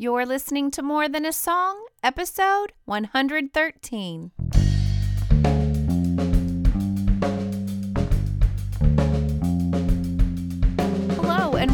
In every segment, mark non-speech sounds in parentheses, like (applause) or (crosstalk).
You're listening to More Than a Song, episode 113.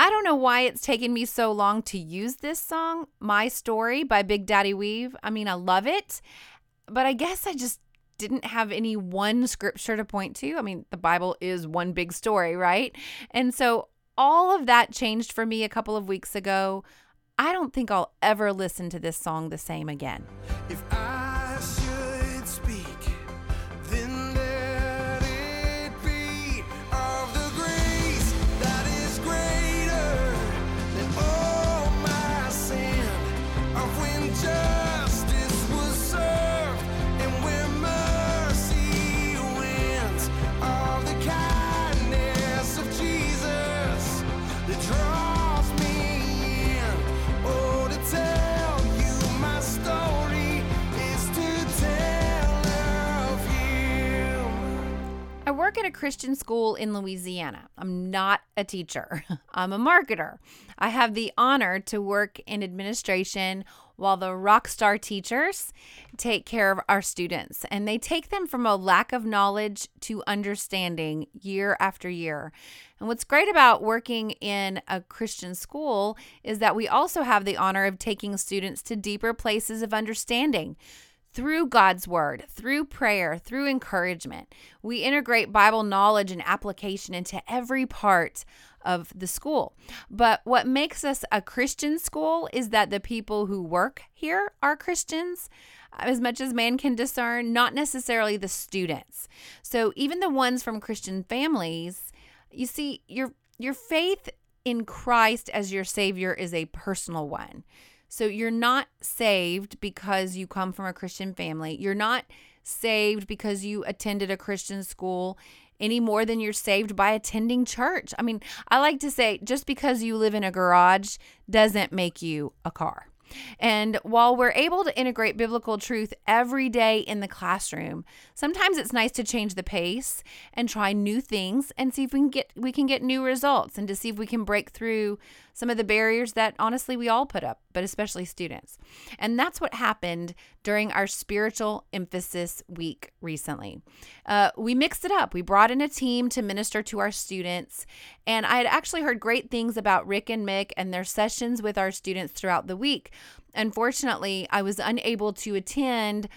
I don't know why it's taken me so long to use this song, My Story by Big Daddy Weave. I mean, I love it, but I guess I just didn't have any one scripture to point to. I mean, the Bible is one big story, right? And so all of that changed for me a couple of weeks ago. I don't think I'll ever listen to this song the same again. Work at a Christian school in Louisiana. I'm not a teacher, (laughs) I'm a marketer. I have the honor to work in administration while the rock star teachers take care of our students. And they take them from a lack of knowledge to understanding year after year. And what's great about working in a Christian school is that we also have the honor of taking students to deeper places of understanding through God's word, through prayer, through encouragement. We integrate Bible knowledge and application into every part of the school. But what makes us a Christian school is that the people who work here are Christians. As much as man can discern, not necessarily the students. So, even the ones from Christian families, you see, your your faith in Christ as your Savior is a personal one. So you're not saved because you come from a Christian family. You're not saved because you attended a Christian school any more than you're saved by attending church. I mean, I like to say just because you live in a garage doesn't make you a car. And while we're able to integrate biblical truth every day in the classroom, sometimes it's nice to change the pace and try new things and see if we can get we can get new results and to see if we can break through some of the barriers that honestly we all put up, but especially students. And that's what happened during our spiritual emphasis week recently. Uh, we mixed it up. We brought in a team to minister to our students, and I had actually heard great things about Rick and Mick and their sessions with our students throughout the week. Unfortunately, I was unable to attend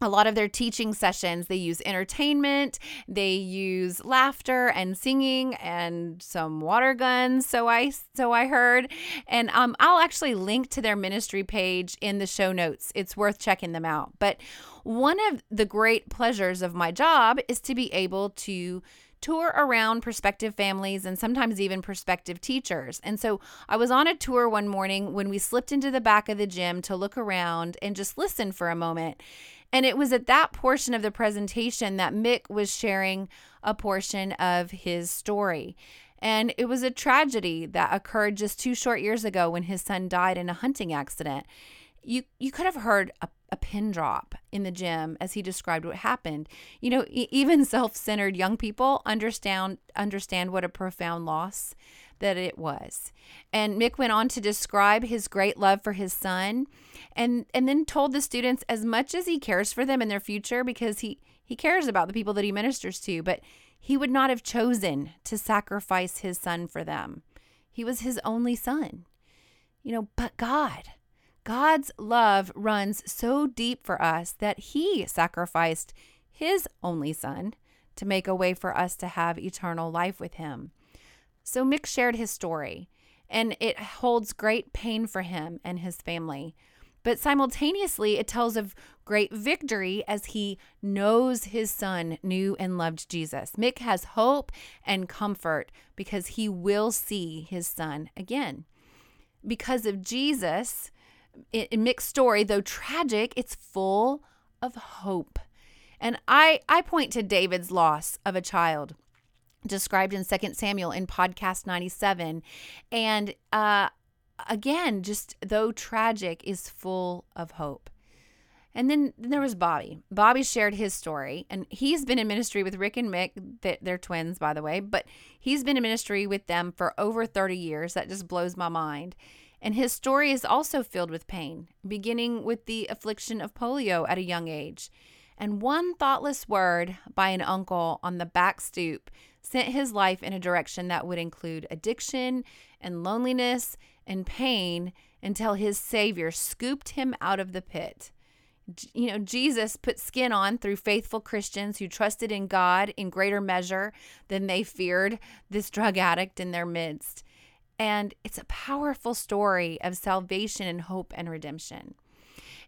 a lot of their teaching sessions they use entertainment they use laughter and singing and some water guns so i so i heard and um, i'll actually link to their ministry page in the show notes it's worth checking them out but one of the great pleasures of my job is to be able to tour around prospective families and sometimes even prospective teachers. And so I was on a tour one morning when we slipped into the back of the gym to look around and just listen for a moment. And it was at that portion of the presentation that Mick was sharing a portion of his story. And it was a tragedy that occurred just two short years ago when his son died in a hunting accident. You you could have heard a, a pin drop in the gym as he described what happened. You know, even (laughs) self-centered young people understand understand what a profound loss that it was. And Mick went on to describe his great love for his son and and then told the students as much as he cares for them in their future because he he cares about the people that he ministers to, but he would not have chosen to sacrifice his son for them. He was his only son. You know, but God God's love runs so deep for us that he sacrificed his only son to make a way for us to have eternal life with him. So Mick shared his story, and it holds great pain for him and his family. But simultaneously, it tells of great victory as he knows his son knew and loved Jesus. Mick has hope and comfort because he will see his son again. Because of Jesus, in Mick's story, though tragic, it's full of hope. And I, I point to David's loss of a child described in 2 Samuel in podcast 97. And uh, again, just though tragic, is full of hope. And then, then there was Bobby. Bobby shared his story, and he's been in ministry with Rick and Mick. They're twins, by the way, but he's been in ministry with them for over 30 years. That just blows my mind. And his story is also filled with pain, beginning with the affliction of polio at a young age. And one thoughtless word by an uncle on the back stoop sent his life in a direction that would include addiction and loneliness and pain until his Savior scooped him out of the pit you know, Jesus put skin on through faithful Christians who trusted in God in greater measure than they feared this drug addict in their midst. And it's a powerful story of salvation and hope and redemption.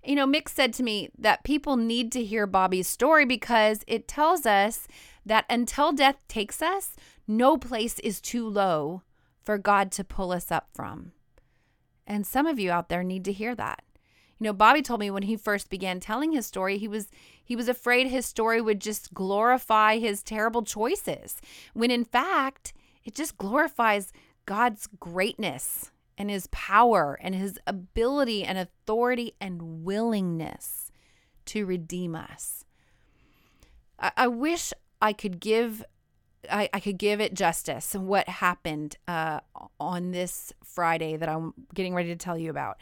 You know, Mick said to me that people need to hear Bobby's story because it tells us that until death takes us, no place is too low for God to pull us up from. And some of you out there need to hear that. You know, Bobby told me when he first began telling his story, he was he was afraid his story would just glorify his terrible choices, when in fact, it just glorifies God's greatness and his power and his ability and authority and willingness to redeem us. I, I wish I could give I, I could give it justice what happened uh, on this Friday that I'm getting ready to tell you about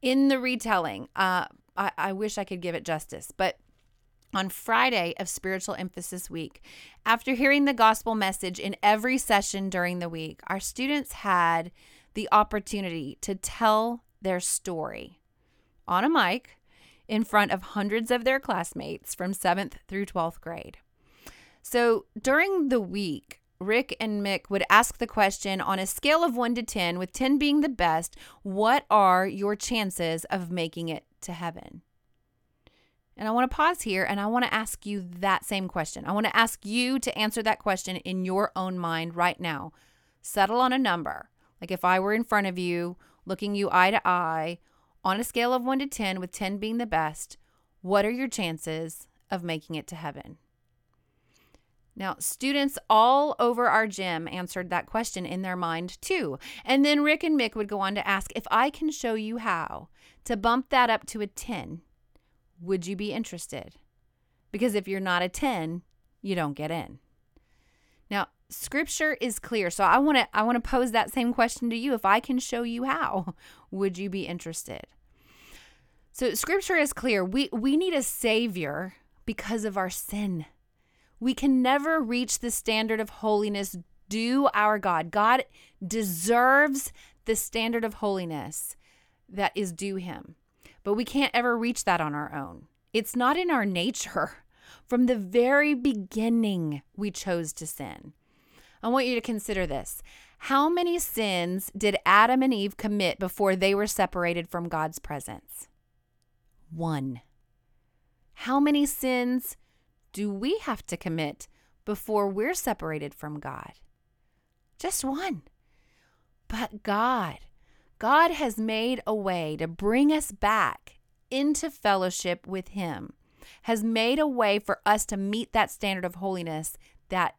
in the retelling. Uh, I, I wish I could give it justice, but on Friday of Spiritual Emphasis Week, after hearing the gospel message in every session during the week, our students had the opportunity to tell their story on a mic in front of hundreds of their classmates from 7th through 12th grade. So during the week, Rick and Mick would ask the question on a scale of 1 to 10, with 10 being the best, what are your chances of making it to heaven? And I want to pause here and I want to ask you that same question. I want to ask you to answer that question in your own mind right now. Settle on a number. Like if I were in front of you, looking you eye to eye, on a scale of 1 to 10, with 10 being the best, what are your chances of making it to heaven? Now, students all over our gym answered that question in their mind too. And then Rick and Mick would go on to ask if I can show you how to bump that up to a 10, would you be interested? Because if you're not a 10, you don't get in. Now, scripture is clear. So I want to I want to pose that same question to you. If I can show you how, (laughs) would you be interested? So scripture is clear. We we need a savior because of our sin. We can never reach the standard of holiness due our God. God deserves the standard of holiness that is due him. But we can't ever reach that on our own. It's not in our nature. From the very beginning, we chose to sin. I want you to consider this. How many sins did Adam and Eve commit before they were separated from God's presence? One. How many sins do we have to commit before we're separated from God? Just one. But God, God has made a way to bring us back into fellowship with Him, has made a way for us to meet that standard of holiness that,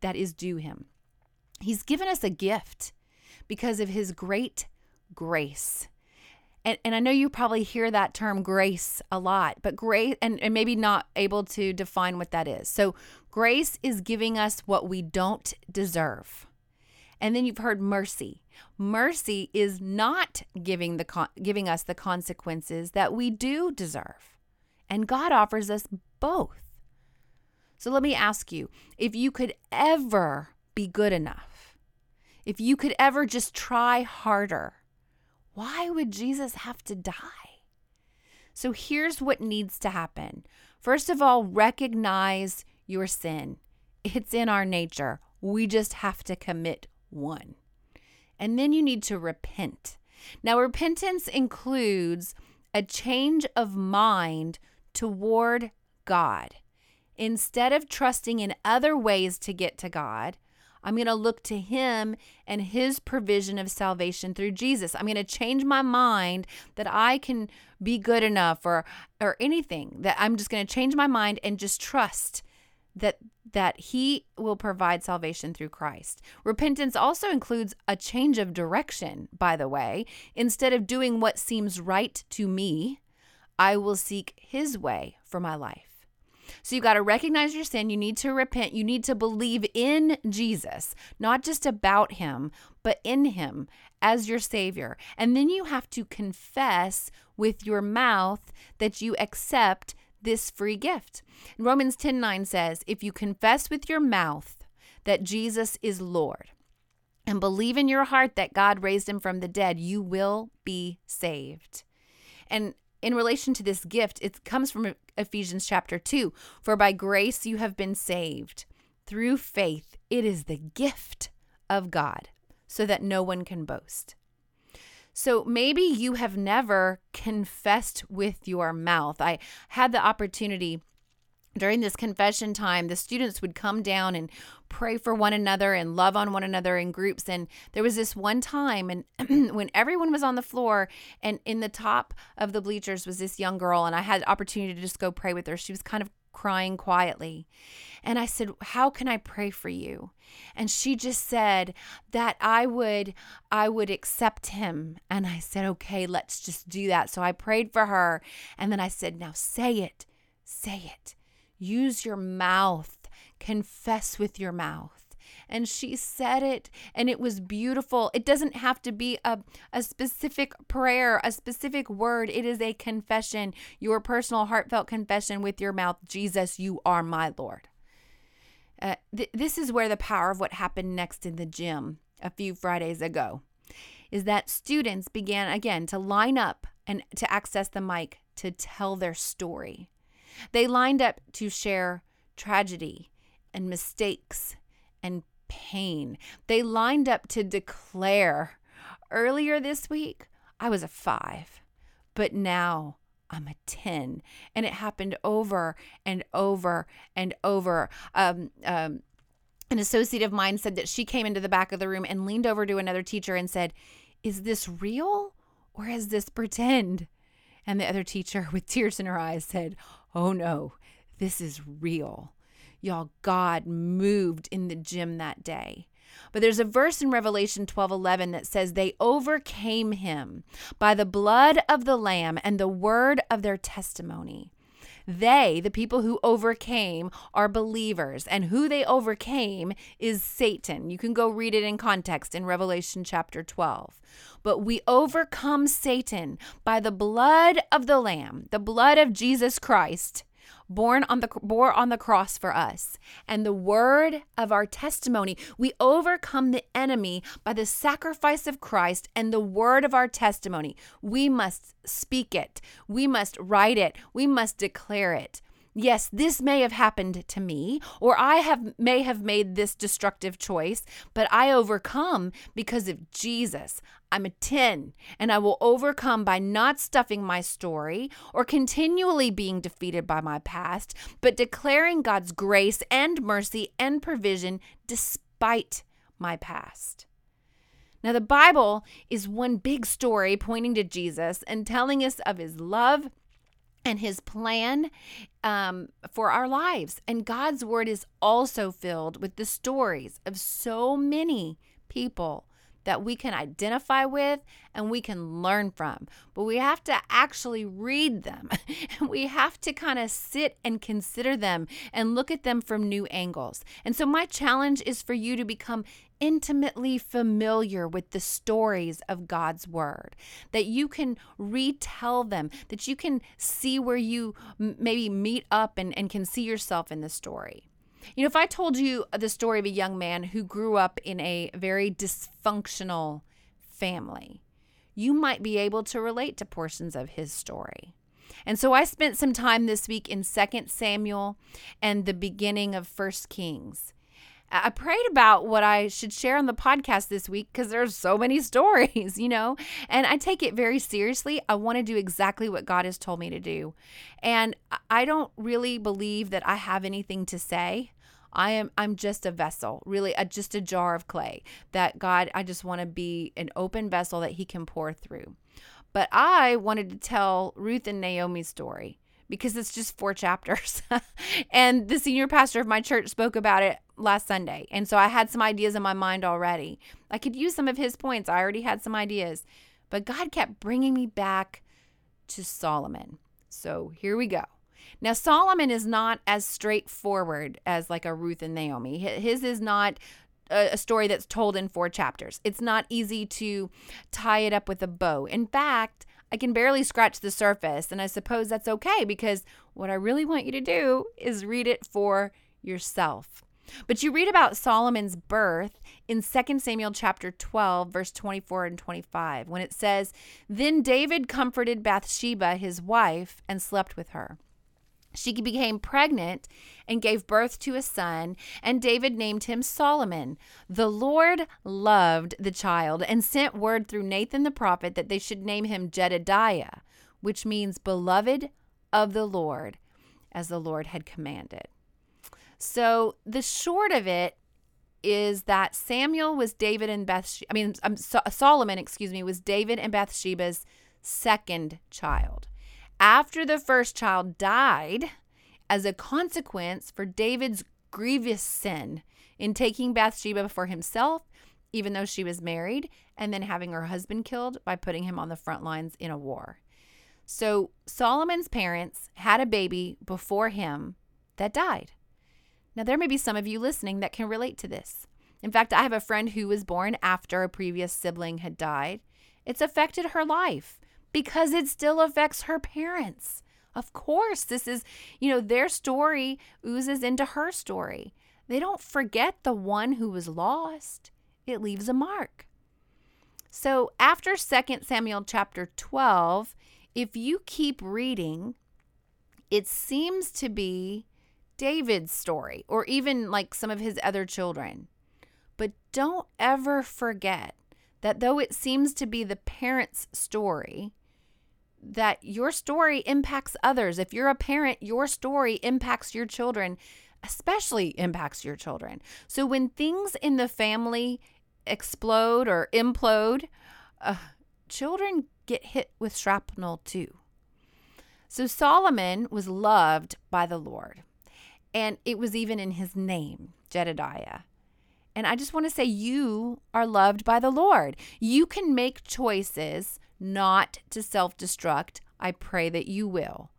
that is due Him. He's given us a gift because of His great grace and, and I know you probably hear that term grace a lot, but grace, and, and maybe not able to define what that is. So, grace is giving us what we don't deserve. And then you've heard mercy. Mercy is not giving the con- giving us the consequences that we do deserve. And God offers us both. So let me ask you, if you could ever be good enough, if you could ever just try harder, why would Jesus have to die? So here's what needs to happen. First of all, recognize your sin. It's in our nature. We just have to commit one. And then you need to repent. Now, repentance includes a change of mind toward God. Instead of trusting in other ways to get to God, I'm going to look to him and his provision of salvation through Jesus. I'm going to change my mind that I can be good enough or or anything. That I'm just going to change my mind and just trust that that he will provide salvation through Christ. Repentance also includes a change of direction, by the way. Instead of doing what seems right to me, I will seek his way for my life. So you got to recognize your sin. You need to repent. You need to believe in Jesus, not just about him, but in him as your Savior. And then you have to confess with your mouth that you accept this free gift. Romans 10 9 says, If you confess with your mouth that Jesus is Lord, and believe in your heart that God raised him from the dead, you will be saved. And in relation to this gift, it comes from Ephesians chapter 2. For by grace you have been saved through faith. It is the gift of God, so that no one can boast. So maybe you have never confessed with your mouth. I had the opportunity during this confession time, the students would come down and pray for one another and love on one another in groups. And there was this one time, and (clears throat) when everyone was on the floor, and in the top of the bleachers was this young girl, and I had opportunity to just go pray with her. She was kind of crying quietly. And I said, "How can I pray for you?" And she just said that I would I would accept him. And I said, "Okay, let's just do that." So I prayed for her, and then I said, "Now say it. Say it." Use your mouth, confess with your mouth. And she said it, and it was beautiful. It doesn't have to be a, a specific prayer, a specific word. It is a confession, your personal, heartfelt confession with your mouth Jesus, you are my Lord. Uh, th- this is where the power of what happened next in the gym a few Fridays ago is that students began again to line up and to access the mic to tell their story. They lined up to share tragedy and mistakes and pain. They lined up to declare earlier this week, I was a five, but now I'm a 10. And it happened over and over and over. Um, um, an associate of mine said that she came into the back of the room and leaned over to another teacher and said, Is this real or is this pretend? And the other teacher, (laughs) with tears in her eyes, said, Oh no, this is real. Y'all, God moved in the gym that day. But there's a verse in Revelation 12 11 that says, They overcame him by the blood of the Lamb and the word of their testimony. They, the people who overcame, are believers, and who they overcame is Satan. You can go read it in context in Revelation chapter 12. But we overcome Satan by the blood of the Lamb, the blood of Jesus Christ, born on the bore on the cross for us. And the word of our testimony we overcome the enemy by the sacrifice of Christ and the word of our testimony. We must speak it. We must write it. We must declare it Yes, this may have happened to me, or I have may have made this destructive choice, but I overcome because of Jesus. I'm a 10, and I will overcome by not stuffing my story or continually being defeated by my past, but declaring God's grace and mercy and provision despite my past. Now, the Bible is one big story pointing to Jesus and telling us of his love and his plan um, for our lives. And God's word is also filled with the stories of so many people that we can identify with and we can learn from. But we have to actually read them. (laughs) we have to kind of sit and consider them and look at them from new angles. And so, my challenge is for you to become intimately familiar with the stories of God's word, that you can retell them, that you can see where you maybe meet up and, and can see yourself in the story. You know, if I told you the story of a young man who grew up in a very dysfunctional family, you might be able to relate to portions of his story. And so I spent some time this week in 2 Samuel and the beginning of 1 Kings. I prayed about what I should share on the podcast this week because there's so many (laughs) stories, you know, and I take it very seriously. I want to do exactly what God has told me to do. And I don't really believe that I have anything to say I am I'm just a vessel, really a, just a jar of clay that God I just want to be an open vessel that he can pour through. But I wanted to tell Ruth and Naomi's story because it's just four (laughs) chapters. and the senior pastor of my church spoke about it last Sunday. And so I had some ideas in my mind already. I could use some of his points. I already had some ideas. But God kept bringing me back to Solomon. So here we go. Now, Solomon is not as straightforward as like a Ruth and Naomi. His is not a story that's told in four chapters. It's not easy to tie it up with a bow. In fact, I can barely scratch the surface, and I suppose that's okay because what I really want you to do is read it for yourself. But you read about Solomon's birth in 2 Samuel chapter 12 verse 24 and 25 when it says, "Then David comforted Bathsheba his wife and slept with her." She became pregnant and gave birth to a son, and David named him Solomon. The Lord loved the child and sent word through Nathan the prophet that they should name him Jedediah, which means beloved of the Lord, as the Lord had commanded. So the short of it is that Samuel was David and Bathsheba, I mean, um, Solomon, excuse me, was David and Bathsheba's second child. After the first child died, as a consequence for David's grievous sin in taking Bathsheba for himself, even though she was married, and then having her husband killed by putting him on the front lines in a war. So Solomon's parents had a baby before him that died. Now, there may be some of you listening that can relate to this. In fact, I have a friend who was born after a previous sibling had died. It's affected her life because it still affects her parents. Of course, this is, you know, their story oozes into her story. They don't forget the one who was lost, it leaves a mark. So after 2 Samuel chapter 12, if you keep reading, it seems to be David's story or even like some of his other children. But don't ever forget that though it seems to be the parents' story, that your story impacts others. If you're a parent, your story impacts your children, especially impacts your children. So when things in the family explode or implode, uh, children get hit with shrapnel too. So Solomon was loved by the Lord, and it was even in his name, Jedediah. And I just want to say, you are loved by the Lord. You can make choices not to self destruct. I pray that you will.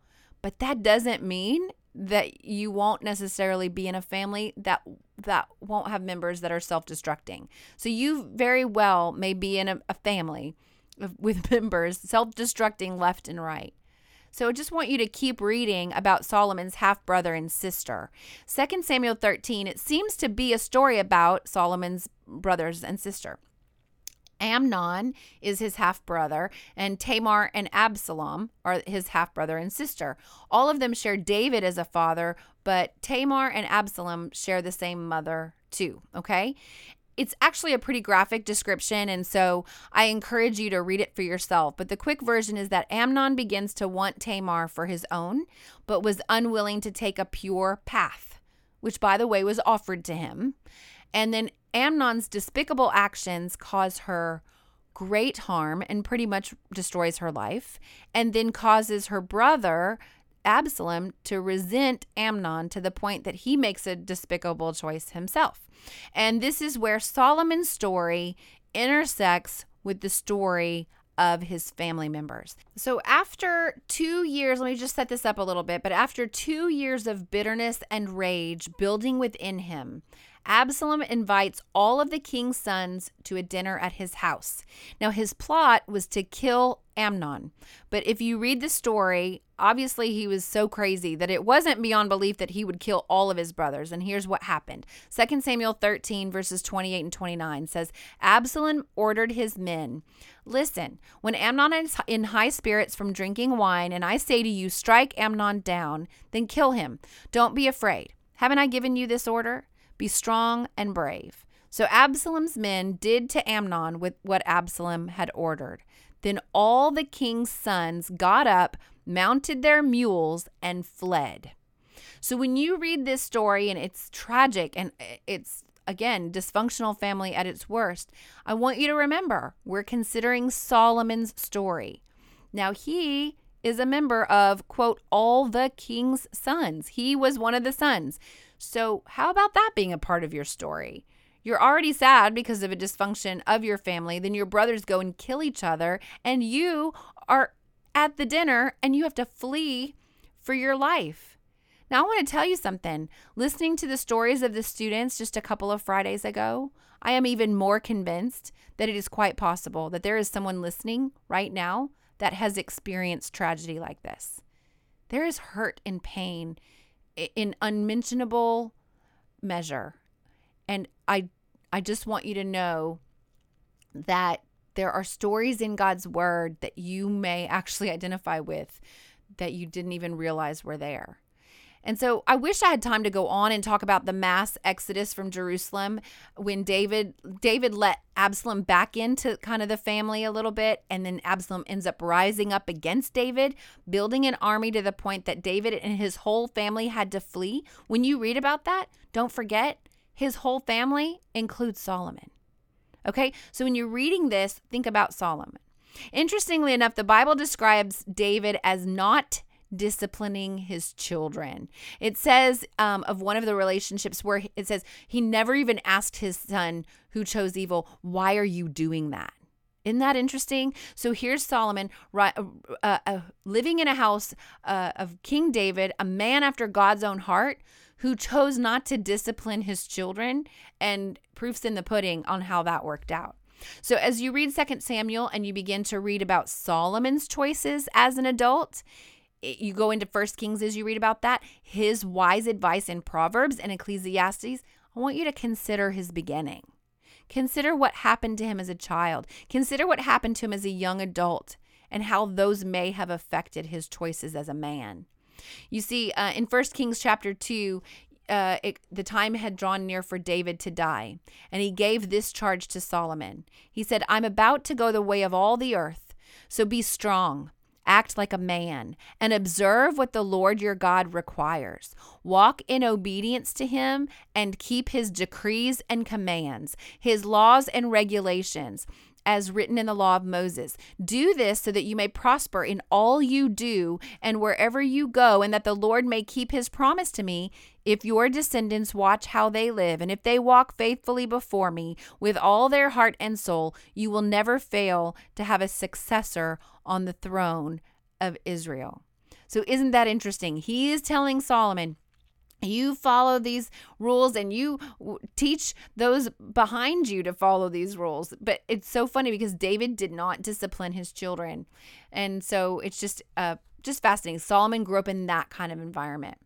But that doesn't mean that you won't necessarily be in a family that that won't have members that are self-destructing. So you very well may be in a, a family with (laughs) members self-destructing left and right. So I just want you to keep reading about Solomon's half brother and sister. 2 Samuel 13, it seems to be a story about Solomon's brothers and sister. Amnon is his half brother, and Tamar and Absalom are his half brother and sister. All of them share David as a father, but Tamar and Absalom share the same mother too. Okay. It's actually a pretty graphic description, and so I encourage you to read it for yourself. But the quick version is that Amnon begins to want Tamar for his own, but was unwilling to take a pure path, which, by the way, was offered to him. And then Amnon's despicable actions cause her great harm and pretty much destroys her life, and then causes her brother Absalom to resent Amnon to the point that he makes a despicable choice himself. And this is where Solomon's story intersects with the story of his family members. So, after two years, let me just set this up a little bit, but after two years of bitterness and rage building within him, Absalom invites all of the king's sons to a dinner at his house. Now, his plot was to kill Amnon. But if you read the story, obviously he was so crazy that it wasn't beyond belief that he would kill all of his brothers. And here's what happened 2 Samuel 13, verses 28 and 29 says Absalom ordered his men, Listen, when Amnon is in high spirits from drinking wine, and I say to you, strike Amnon down, then kill him. Don't be afraid. Haven't I given you this order? Be strong and brave. So Absalom's men did to Amnon with what Absalom had ordered. Then all the king's sons got up, mounted their mules, and fled. So when you read this story and it's tragic and it's again dysfunctional family at its worst, I want you to remember we're considering Solomon's story. Now he is a member of quote all the king's sons. He was one of the sons. So how about that being a part of your story? You're already sad because of a dysfunction of your family, then your brothers go and kill each other and you are at the dinner and you have to flee for your life. Now, I want to tell you something. Listening to the stories of the students just a couple of Fridays ago, I am even more convinced that it is quite possible that there is someone listening right now that has experienced tragedy like this. There is hurt and pain in unmentionable measure. And I I just want you to know that there are stories in God's word that you may actually identify with that you didn't even realize were there. And so I wish I had time to go on and talk about the mass exodus from Jerusalem when David David let Absalom back into kind of the family a little bit and then Absalom ends up rising up against David, building an army to the point that David and his whole family had to flee. When you read about that, don't forget his whole family includes Solomon. Okay? So when you're reading this, think about Solomon. Interestingly enough, the Bible describes David as not disciplining his children. It says um, of one of the relationships where it says he never even asked his son who chose evil, Why are you doing that? Isn't that interesting? So here's Solomon right, uh, uh, living in a house uh, of King David, a man after God's own heart, who chose not to discipline his children, and proofs in the pudding on how that worked out. So as you read 2 Samuel and you begin to read about Solomon's choices as an adult, you go into First Kings as you read about that, his wise advice in Proverbs and Ecclesiastes, I want you to consider his beginning. Consider what happened to him as a child. Consider what happened to him as a young adult and how those may have affected his choices as a man. You see, uh, in First Kings chapter 2, uh, it, the time had drawn near for David to die, and he gave this charge to Solomon. He said, I'm about to go the way of all the earth, so be strong. Act like a man and observe what the Lord your God requires. Walk in obedience to him and keep his decrees and commands, his laws and regulations as written in the law of Moses. Do this so that you may prosper in all you do and wherever you go, and that the Lord may keep his promise to me. If your descendants watch how they live, and if they walk faithfully before me with all their heart and soul, you will never fail to have a successor on the throne of Israel. So, isn't that interesting? He is telling Solomon, you follow these rules and you teach those behind you to follow these rules but it's so funny because david did not discipline his children and so it's just uh just fascinating solomon grew up in that kind of environment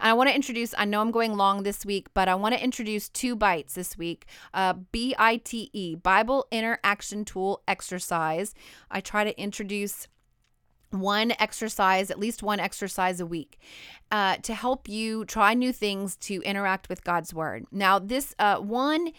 and I want to introduce, I know I'm going long this week, but I want to introduce two bites this week. Uh, B I T E, Bible Interaction Tool Exercise. I try to introduce one exercise, at least one exercise a week, uh, to help you try new things to interact with God's Word. Now, this uh, one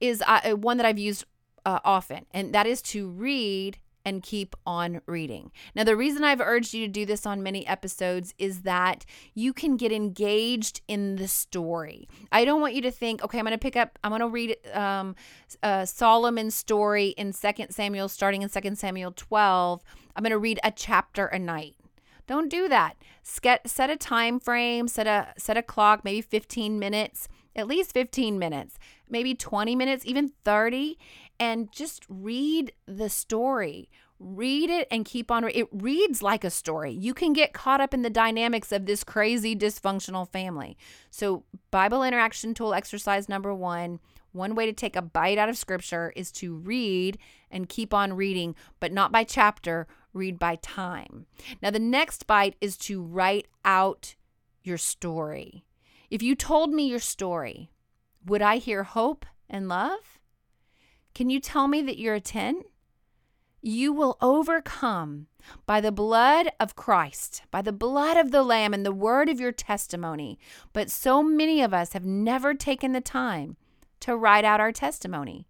is uh, one that I've used uh, often, and that is to read and keep on reading. Now, the reason I've urged you to do this on many episodes is that you can get engaged in the story. I don't want you to think, okay, I'm going to pick up, I'm going to read um, uh, Solomon's story in Second Samuel, starting in Second Samuel 12. I'm going to read a chapter a night. Don't do that. Set a time frame, set a set a clock, maybe 15 minutes, at least 15 minutes, maybe 20 minutes, even 30 and just read the story. Read it and keep on. It reads like a story. You can get caught up in the dynamics of this crazy dysfunctional family. So, Bible interaction tool exercise number one one way to take a bite out of scripture is to read and keep on reading, but not by chapter, read by time. Now, the next bite is to write out your story. If you told me your story, would I hear hope and love? Can you tell me that you're a 10? You will overcome by the blood of Christ, by the blood of the Lamb, and the word of your testimony. But so many of us have never taken the time to write out our testimony.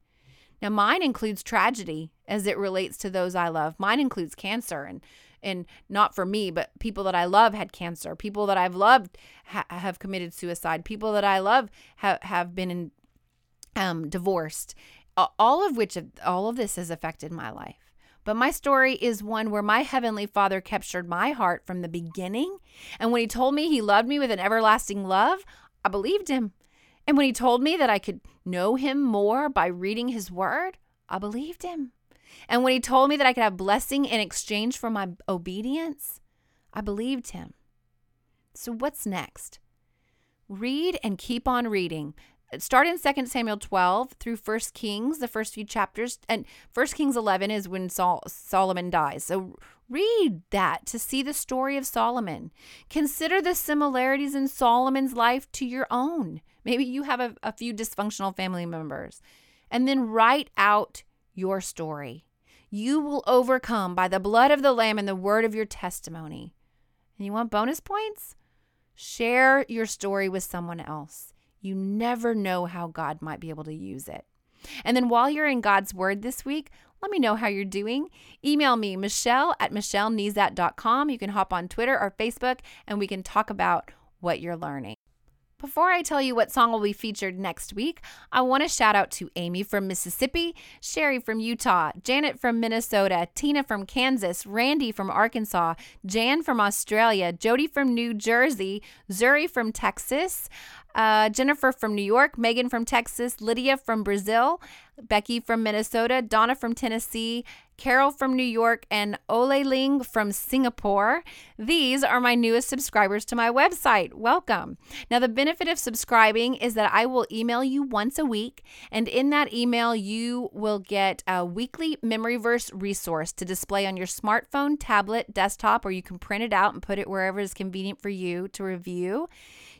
Now, mine includes tragedy as it relates to those I love. Mine includes cancer and and not for me, but people that I love had cancer. People that I've loved ha- have committed suicide. People that I love ha- have been in, um, divorced. All of which, all of this has affected my life. But my story is one where my Heavenly Father captured my heart from the beginning. And when He told me He loved me with an everlasting love, I believed Him. And when He told me that I could know Him more by reading His Word, I believed Him. And when He told me that I could have blessing in exchange for my obedience, I believed Him. So, what's next? Read and keep on reading start in 2 Samuel 12 through 1 Kings, the first few chapters. And 1 Kings 11 is when Sol- Solomon dies. So read that to see the story of Solomon. Consider the similarities in Solomon's life to your own. Maybe you have a, a few dysfunctional family members. And then write out your story. You will overcome by the blood of the Lamb and the word of your testimony. And you want bonus points? Share your story with someone else. You never know how God might be able to use it. And then while you're in God's Word this week, let me know how you're doing. Email me, Michelle at michellenezat.com. You can hop on Twitter or Facebook and we can talk about what you're learning. Before I tell you what song will be featured next week, I want to shout out to Amy from Mississippi, Sherry from Utah, Janet from Minnesota, Tina from Kansas, Randy from Arkansas, Jan from Australia, Jody from New Jersey, Zuri from Texas, uh, Jennifer from New York, Megan from Texas, Lydia from Brazil, Becky from Minnesota, Donna from Tennessee, Carol from New York, and Ole Ling from Singapore. These are my newest subscribers to my website. Welcome. Now, the benefit of subscribing is that I will email you once a week, and in that email, you will get a weekly memory verse resource to display on your smartphone, tablet, desktop, or you can print it out and put it wherever is convenient for you to review.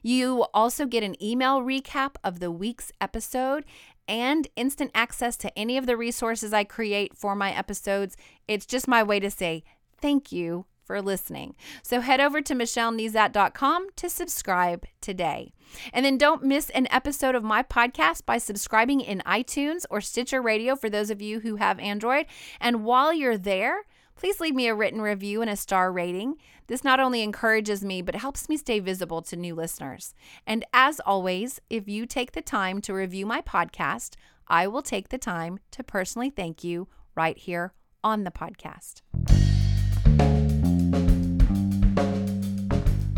You also get an email recap of the week's episode and instant access to any of the resources I create for my episodes. It's just my way to say thank you for listening. So head over to michellenezat.com to subscribe today. And then don't miss an episode of my podcast by subscribing in iTunes or Stitcher Radio for those of you who have Android. And while you're there, please leave me a written review and a star rating. This not only encourages me, but helps me stay visible to new listeners. And as always, if you take the time to review my podcast, I will take the time to personally thank you right here on the podcast.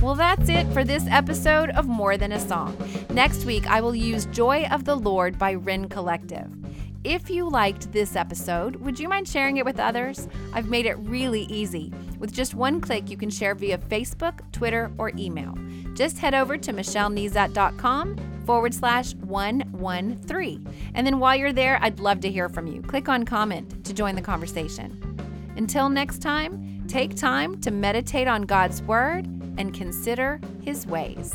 Well, that's it for this episode of More Than a Song. Next week, I will use Joy of the Lord by Rend Collective. If you liked this episode, would you mind sharing it with others? I've made it really easy. With just one click, you can share via Facebook, Twitter, or email. Just head over to michellenezat.com forward slash 113. And then while you're there, I'd love to hear from you. Click on comment to join the conversation. Until next time, take time to meditate on God's Word and consider His ways.